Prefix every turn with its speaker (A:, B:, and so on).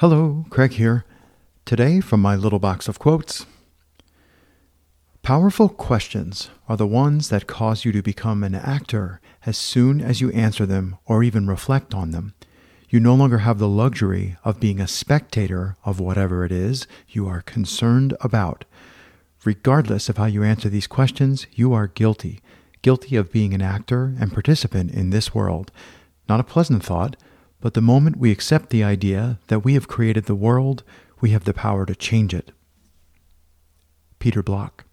A: Hello, Craig here. Today, from my little box of quotes Powerful questions are the ones that cause you to become an actor as soon as you answer them or even reflect on them. You no longer have the luxury of being a spectator of whatever it is you are concerned about. Regardless of how you answer these questions, you are guilty. Guilty of being an actor and participant in this world. Not a pleasant thought but the moment we accept the idea that we have created the world, we have the power to change it. Peter Block.